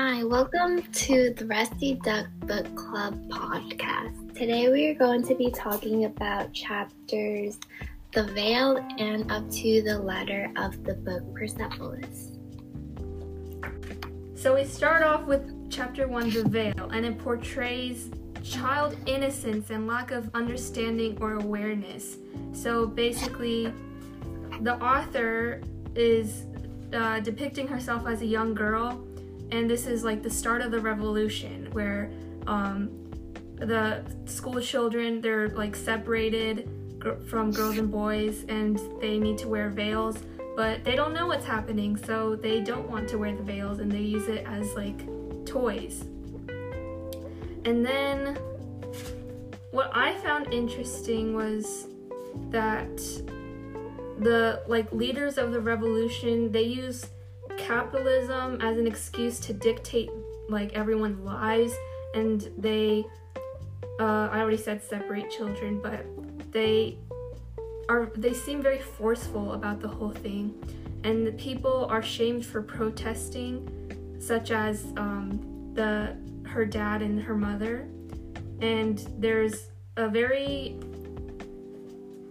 Hi, welcome to the Rusty Duck Book Club podcast. Today we are going to be talking about chapters The Veil and up to the letter of the book Persepolis. So we start off with chapter 1, The Veil, and it portrays child innocence and lack of understanding or awareness. So basically, the author is uh, depicting herself as a young girl, and this is like the start of the revolution where um, the school children they're like separated gr- from girls and boys, and they need to wear veils, but they don't know what's happening, so they don't want to wear the veils, and they use it as like toys. And then what I found interesting was that the like leaders of the revolution they use capitalism as an excuse to dictate like everyone's lives and they uh, i already said separate children but they are they seem very forceful about the whole thing. And the people are shamed for protesting such as um, the her dad and her mother. And there's a very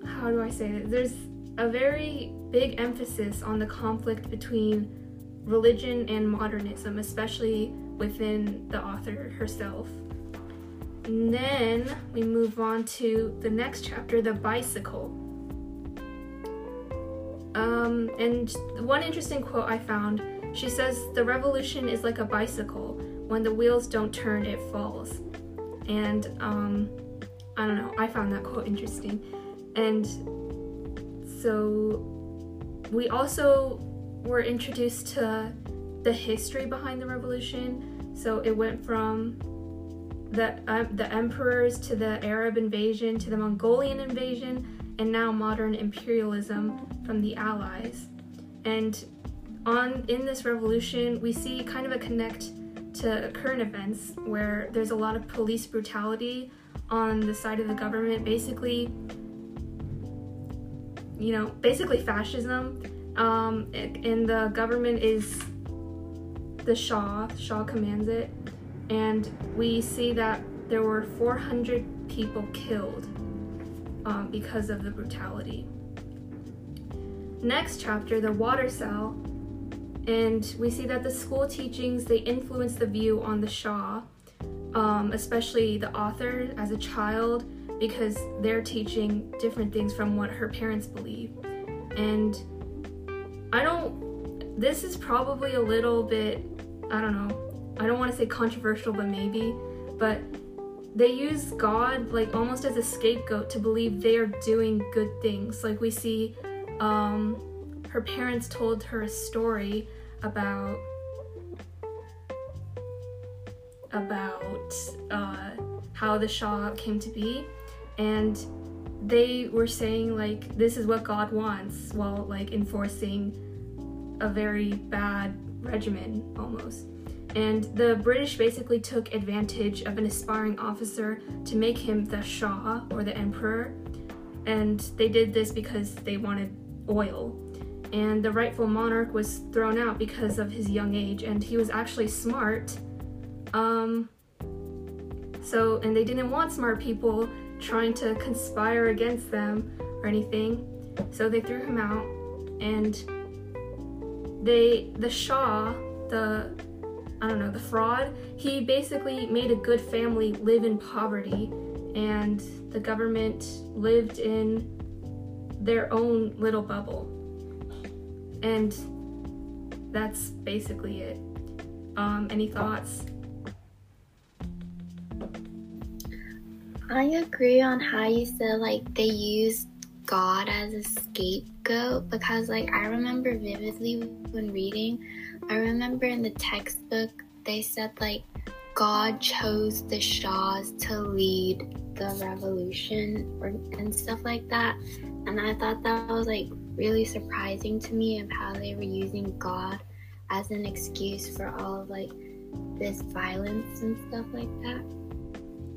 how do i say it there's a very big emphasis on the conflict between religion and modernism, especially within the author herself. And then we move on to the next chapter, the bicycle. Um, and one interesting quote I found she says, The revolution is like a bicycle. When the wheels don't turn, it falls. And um, I don't know, I found that quote interesting. And so we also were introduced to the history behind the revolution. So it went from the uh, the emperors to the Arab invasion to the Mongolian invasion and now modern imperialism from the Allies. And on in this revolution, we see kind of a connect to current events where there's a lot of police brutality on the side of the government. Basically, you know, basically fascism. Um, and the government is the Shah. Shah commands it, and we see that there were 400 people killed um, because of the brutality. Next chapter, the water cell, and we see that the school teachings they influence the view on the Shah, um, especially the author as a child because they're teaching different things from what her parents believe. And I don't, this is probably a little bit, I don't know, I don't want to say controversial, but maybe, but they use God like almost as a scapegoat to believe they are doing good things. Like we see, um, her parents told her a story about about uh, how the Shah came to be, and they were saying like this is what God wants while like enforcing a very bad regimen almost. And the British basically took advantage of an aspiring officer to make him the Shah or the Emperor. And they did this because they wanted oil. And the rightful monarch was thrown out because of his young age, and he was actually smart. Um, so, and they didn't want smart people trying to conspire against them or anything. So they threw him out and they the Shah, the I don't know, the fraud, he basically made a good family live in poverty and the government lived in their own little bubble. And that's basically it. Um, any thoughts? I agree on how you said like they use God as a scapegoat because like I remember vividly when reading, I remember in the textbook they said like God chose the Shahs to lead the revolution or and stuff like that. And I thought that was like really surprising to me of how they were using God as an excuse for all of like this violence and stuff like that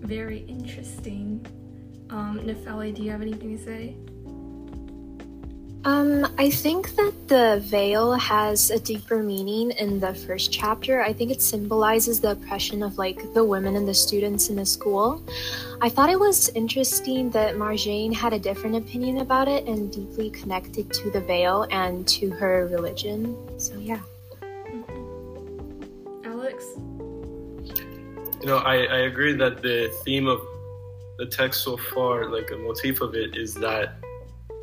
very interesting. Um, Nefeli, do you have anything to say? Um, I think that the veil has a deeper meaning in the first chapter. I think it symbolizes the oppression of like the women and the students in the school. I thought it was interesting that Marjane had a different opinion about it and deeply connected to the veil and to her religion. So yeah. Alex? You know, I, I agree that the theme of the text so far, like a motif of it, is that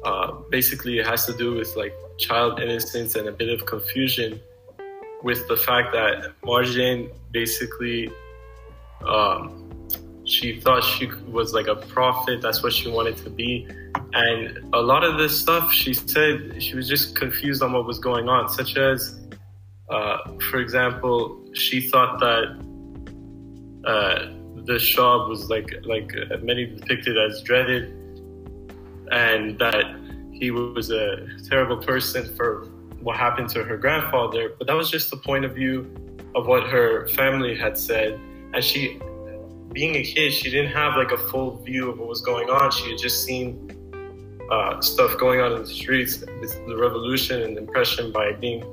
uh, basically it has to do with like child innocence and a bit of confusion with the fact that Marjane basically um, she thought she was like a prophet that's what she wanted to be. And a lot of this stuff she said she was just confused on what was going on such as uh, for example she thought that uh, the Shah was like like many depicted as dreaded and that he was a terrible person for what happened to her grandfather. But that was just the point of view of what her family had said. And she, being a kid, she didn't have like a full view of what was going on. She had just seen uh, stuff going on in the streets the revolution and impression by being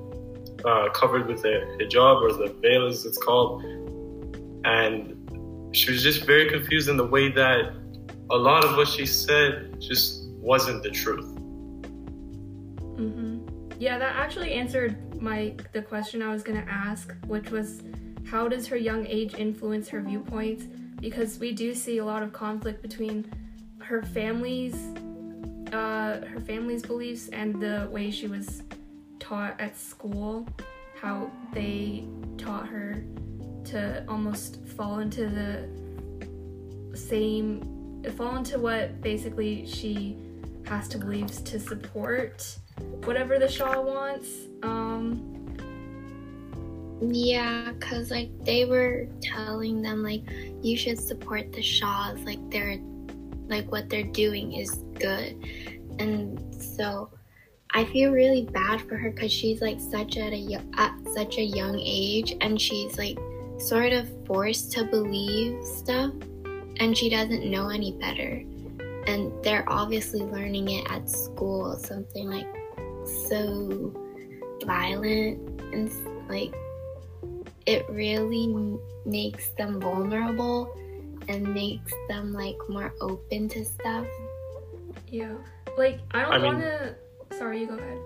uh, covered with a hijab or the veil, as it's called. And she was just very confused in the way that a lot of what she said just wasn't the truth. Mm-hmm. Yeah, that actually answered my the question I was gonna ask, which was how does her young age influence her viewpoints? Because we do see a lot of conflict between her family's uh, her family's beliefs and the way she was taught at school, how they taught her to almost fall into the same fall into what basically she has to believe to support whatever the Shah wants. Um, yeah, cause like they were telling them like you should support the Shahs, like they're like what they're doing is good, and so I feel really bad for her because she's like such at a at such a young age, and she's like sort of forced to believe stuff, and she doesn't know any better. And they're obviously learning it at school something like so violent and like it really makes them vulnerable and makes them like more open to stuff. Yeah. Like i don't want to sorry you go ahead.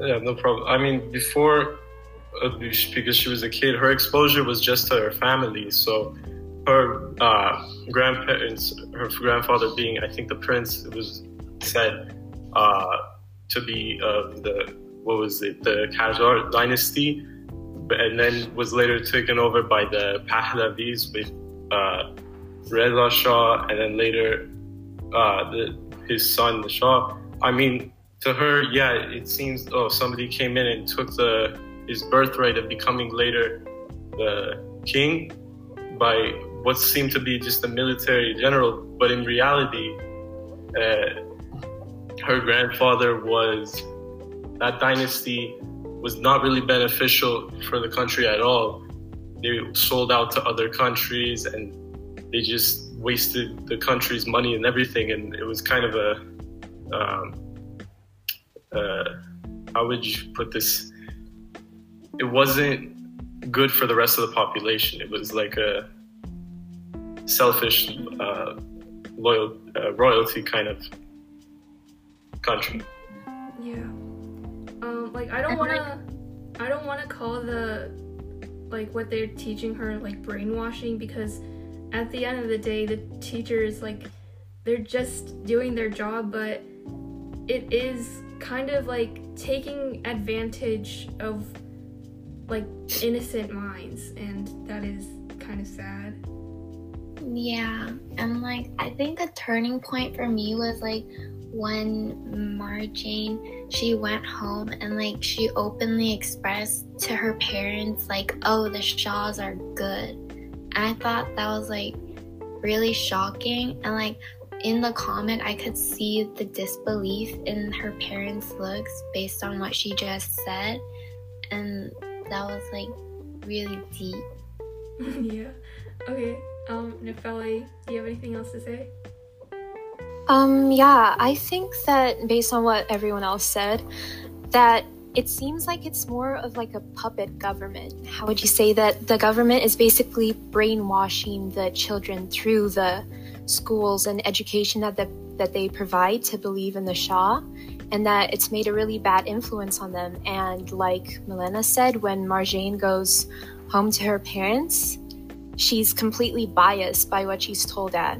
Yeah no problem. I mean before because she was a kid her exposure was just to her family so her uh, grandparents, her grandfather being, I think, the prince, was said uh, to be of the what was it, the Qajar dynasty, and then was later taken over by the Pahlavis with uh, Reza Shah, and then later uh, the, his son, the Shah. I mean, to her, yeah, it seems oh somebody came in and took the his birthright of becoming later the king by what seemed to be just a military general, but in reality, uh, her grandfather was that dynasty was not really beneficial for the country at all. They sold out to other countries and they just wasted the country's money and everything. And it was kind of a, um, uh, how would you put this? It wasn't good for the rest of the population. It was like a, selfish uh, loyal uh, royalty kind of country. Yeah. Um, like I don't want to. I don't want to call the like what they're teaching her like brainwashing because at the end of the day the teachers like they're just doing their job but it is kind of like taking advantage of like innocent minds and that is kind of sad yeah, and like I think a turning point for me was like when Marjane she went home and like she openly expressed to her parents like, "Oh, the Shahs are good." And I thought that was like really shocking and like in the comment I could see the disbelief in her parents' looks based on what she just said and that was like really deep. yeah. Okay. Um, Nefeli, do you have anything else to say? Um, yeah, I think that based on what everyone else said, that it seems like it's more of like a puppet government. How would you say that the government is basically brainwashing the children through the schools and education that the, that they provide to believe in the Shah, and that it's made a really bad influence on them. And like Milena said, when Marjane goes home to her parents, she's completely biased by what she's told at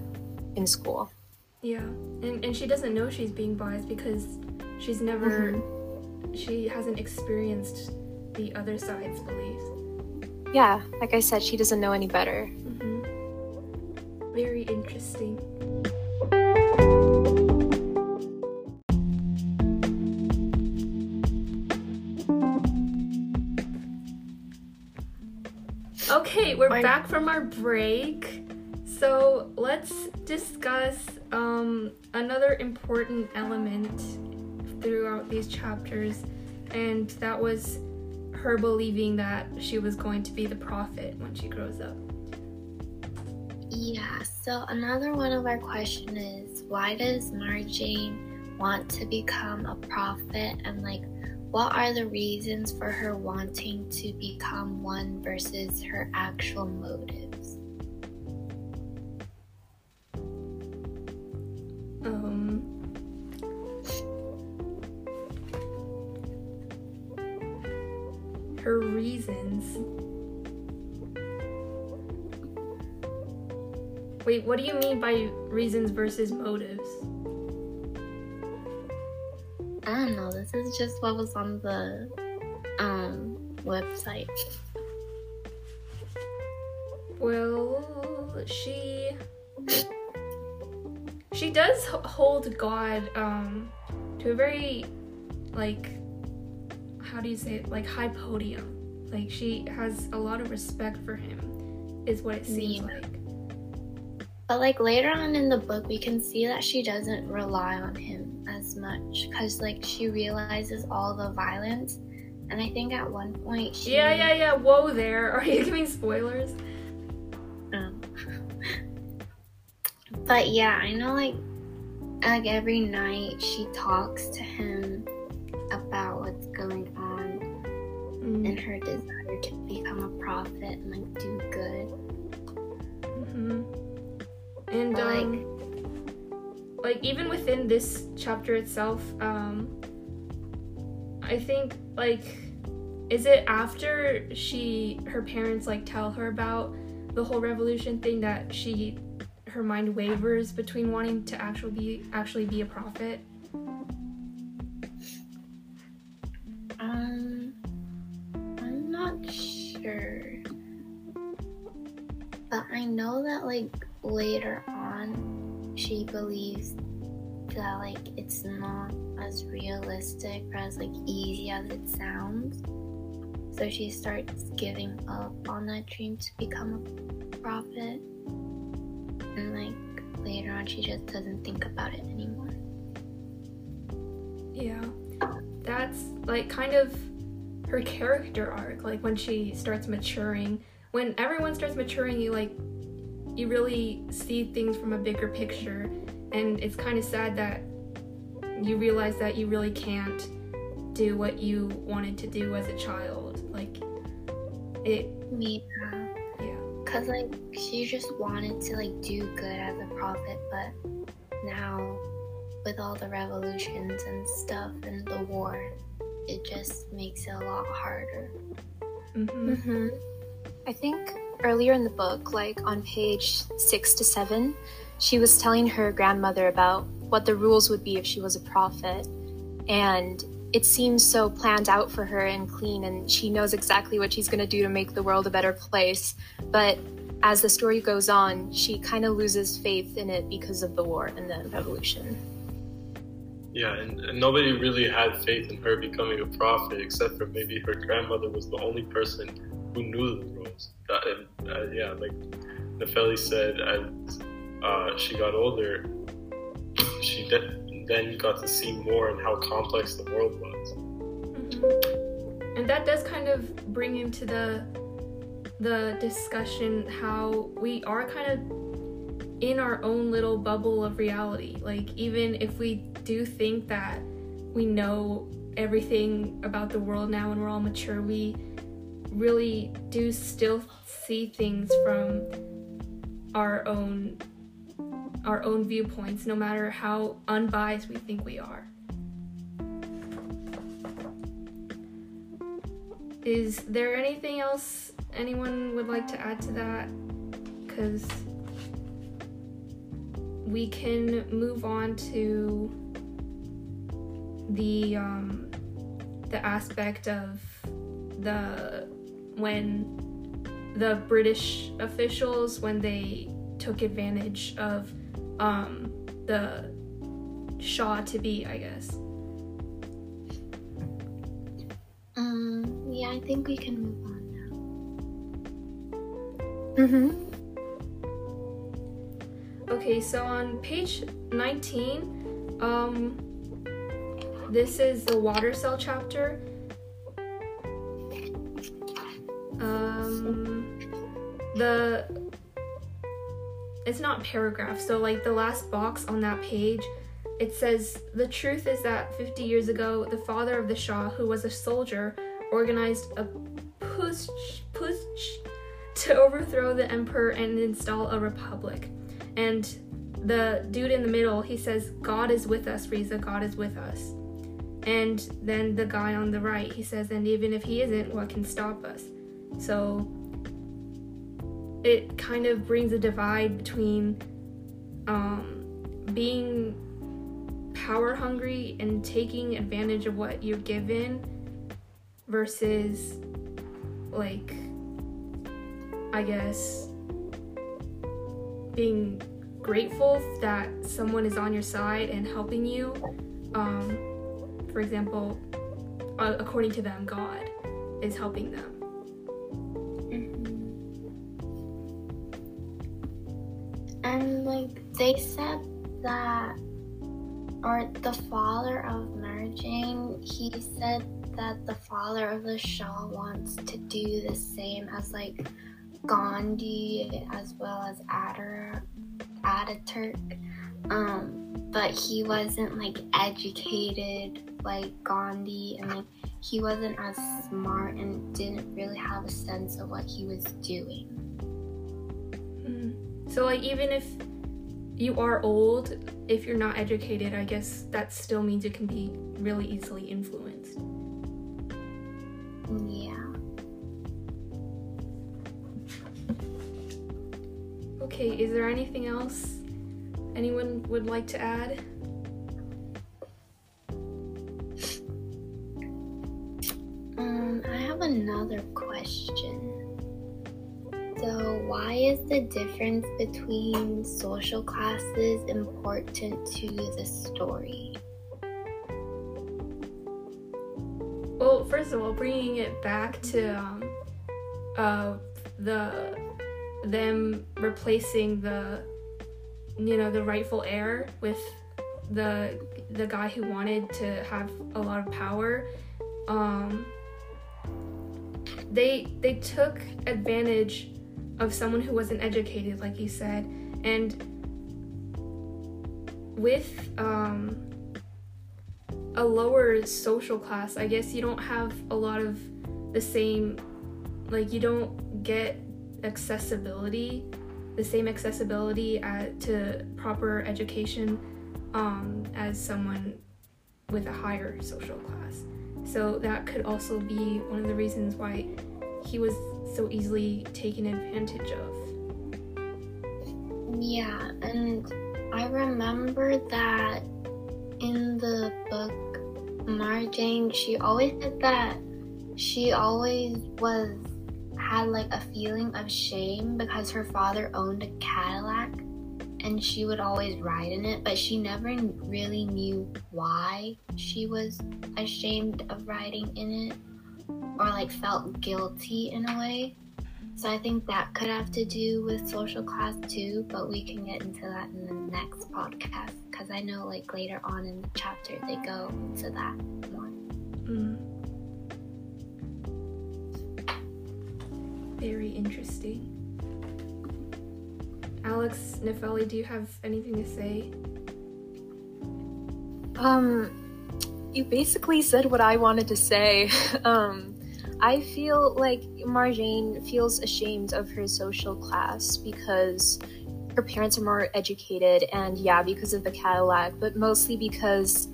in school. Yeah, and and she doesn't know she's being biased because she's never, mm-hmm. she hasn't experienced the other side's beliefs. Yeah, like I said, she doesn't know any better. Mm-hmm. Very interesting. We're back from our break. So let's discuss um, another important element throughout these chapters, and that was her believing that she was going to be the prophet when she grows up. Yeah, so another one of our questions is why does Marjane want to become a prophet and like what are the reasons for her wanting to become one versus her actual motives? Um, her reasons. Wait, what do you mean by reasons versus motives? I don't know. This is just what was on the um website. Well, she she does hold God um, to a very like how do you say it like high podium. Like she has a lot of respect for him, is what it seems yeah. like. But like later on in the book, we can see that she doesn't rely on him as much because like she realizes all the violence, and I think at one point she. Yeah, yeah, yeah. Whoa, there. Are you giving spoilers? But yeah, I know like like every night she talks to him about what's going on mm. and her desire to become a prophet and like do good. Mm-hmm. And but, um, like, like even within this chapter itself, um, I think like is it after she her parents like tell her about the whole revolution thing that she her mind wavers between wanting to actually be actually be a prophet? Um, I'm not sure, but I know that like later she believes that like it's not as realistic or as like easy as it sounds. So she starts giving up on that dream to become a prophet and like later on she just doesn't think about it anymore. Yeah. That's like kind of her character arc, like when she starts maturing. When everyone starts maturing, you like you really see things from a bigger picture and it's kind of sad that you realize that you really can't do what you wanted to do as a child. Like it me yeah, Cause like she just wanted to like do good as a prophet, but now with all the revolutions and stuff and the war, it just makes it a lot harder. Mm-hmm. Mm-hmm. I think earlier in the book, like on page six to seven, she was telling her grandmother about what the rules would be if she was a prophet. And it seems so planned out for her and clean, and she knows exactly what she's going to do to make the world a better place. But as the story goes on, she kind of loses faith in it because of the war and the revolution. Yeah, and, and, nobody really had faith in her becoming a prophet except for maybe her grandmother was the only person who knew the rules. That, and, uh, yeah, like Nefeli said, as uh, she got older, she de- then got to see more and how complex the world was. Mm-hmm. And that does kind of bring into the the discussion how we are kind of in our own little bubble of reality. Like, even if we do think that we know everything about the world now and we're all mature, we really do still see things from our own our own viewpoints no matter how unbiased we think we are. Is there anything else anyone would like to add to that? Cuz we can move on to the um, the aspect of the when the British officials when they took advantage of um, the Shah to be, I guess. Um, yeah, I think we can move on now. Mm-hmm. Okay, so on page 19, um, this is the water cell chapter. Um, the it's not paragraph, so like the last box on that page, it says the truth is that 50 years ago, the father of the Shah, who was a soldier, organized a push push to overthrow the emperor and install a republic. And the dude in the middle, he says, God is with us, Reza, God is with us. And then the guy on the right, he says, and even if he isn't, what can stop us? So it kind of brings a divide between um, being power hungry and taking advantage of what you're given versus, like, I guess, being grateful that someone is on your side and helping you. Um, for example, uh, according to them, God is helping them. They said that, or the father of Marjane, he said that the father of the Shah wants to do the same as like Gandhi as well as Adder Ataturk. Um, but he wasn't like educated like Gandhi and like he wasn't as smart and didn't really have a sense of what he was doing. Mm. So like even if you are old, if you're not educated, I guess that still means you can be really easily influenced. Yeah. Okay, is there anything else anyone would like to add? Um, I have another is the difference between social classes important to the story? Well, first of all, bringing it back to um, uh, the them replacing the you know the rightful heir with the the guy who wanted to have a lot of power um they they took advantage of someone who wasn't educated like you said and with um a lower social class i guess you don't have a lot of the same like you don't get accessibility, the same accessibility at, to proper education um, as someone with a higher social class. So that could also be one of the reasons why he was so easily taken advantage of. Yeah, and I remember that in the book Marjane, she always said that she always was had like a feeling of shame because her father owned a Cadillac and she would always ride in it, but she never really knew why she was ashamed of riding in it or like felt guilty in a way. So I think that could have to do with social class too, but we can get into that in the next podcast because I know like later on in the chapter they go into that more. Mm. Very interesting. Alex, Nefeli, do you have anything to say? Um, you basically said what I wanted to say. um, I feel like Marjane feels ashamed of her social class because her parents are more educated, and yeah, because of the Cadillac, but mostly because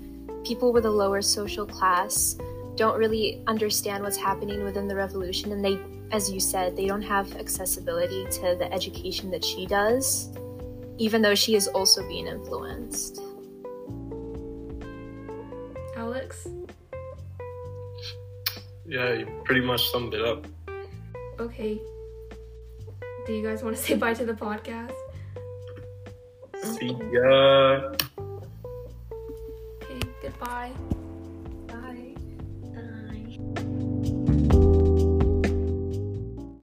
people with a lower social class don't really understand what's happening within the revolution, and they, as you said, they don't have accessibility to the education that she does, even though she is also being influenced. Alex? Yeah, you pretty much summed it up. Okay. Do you guys want to say bye to the podcast? See ya. Okay, goodbye.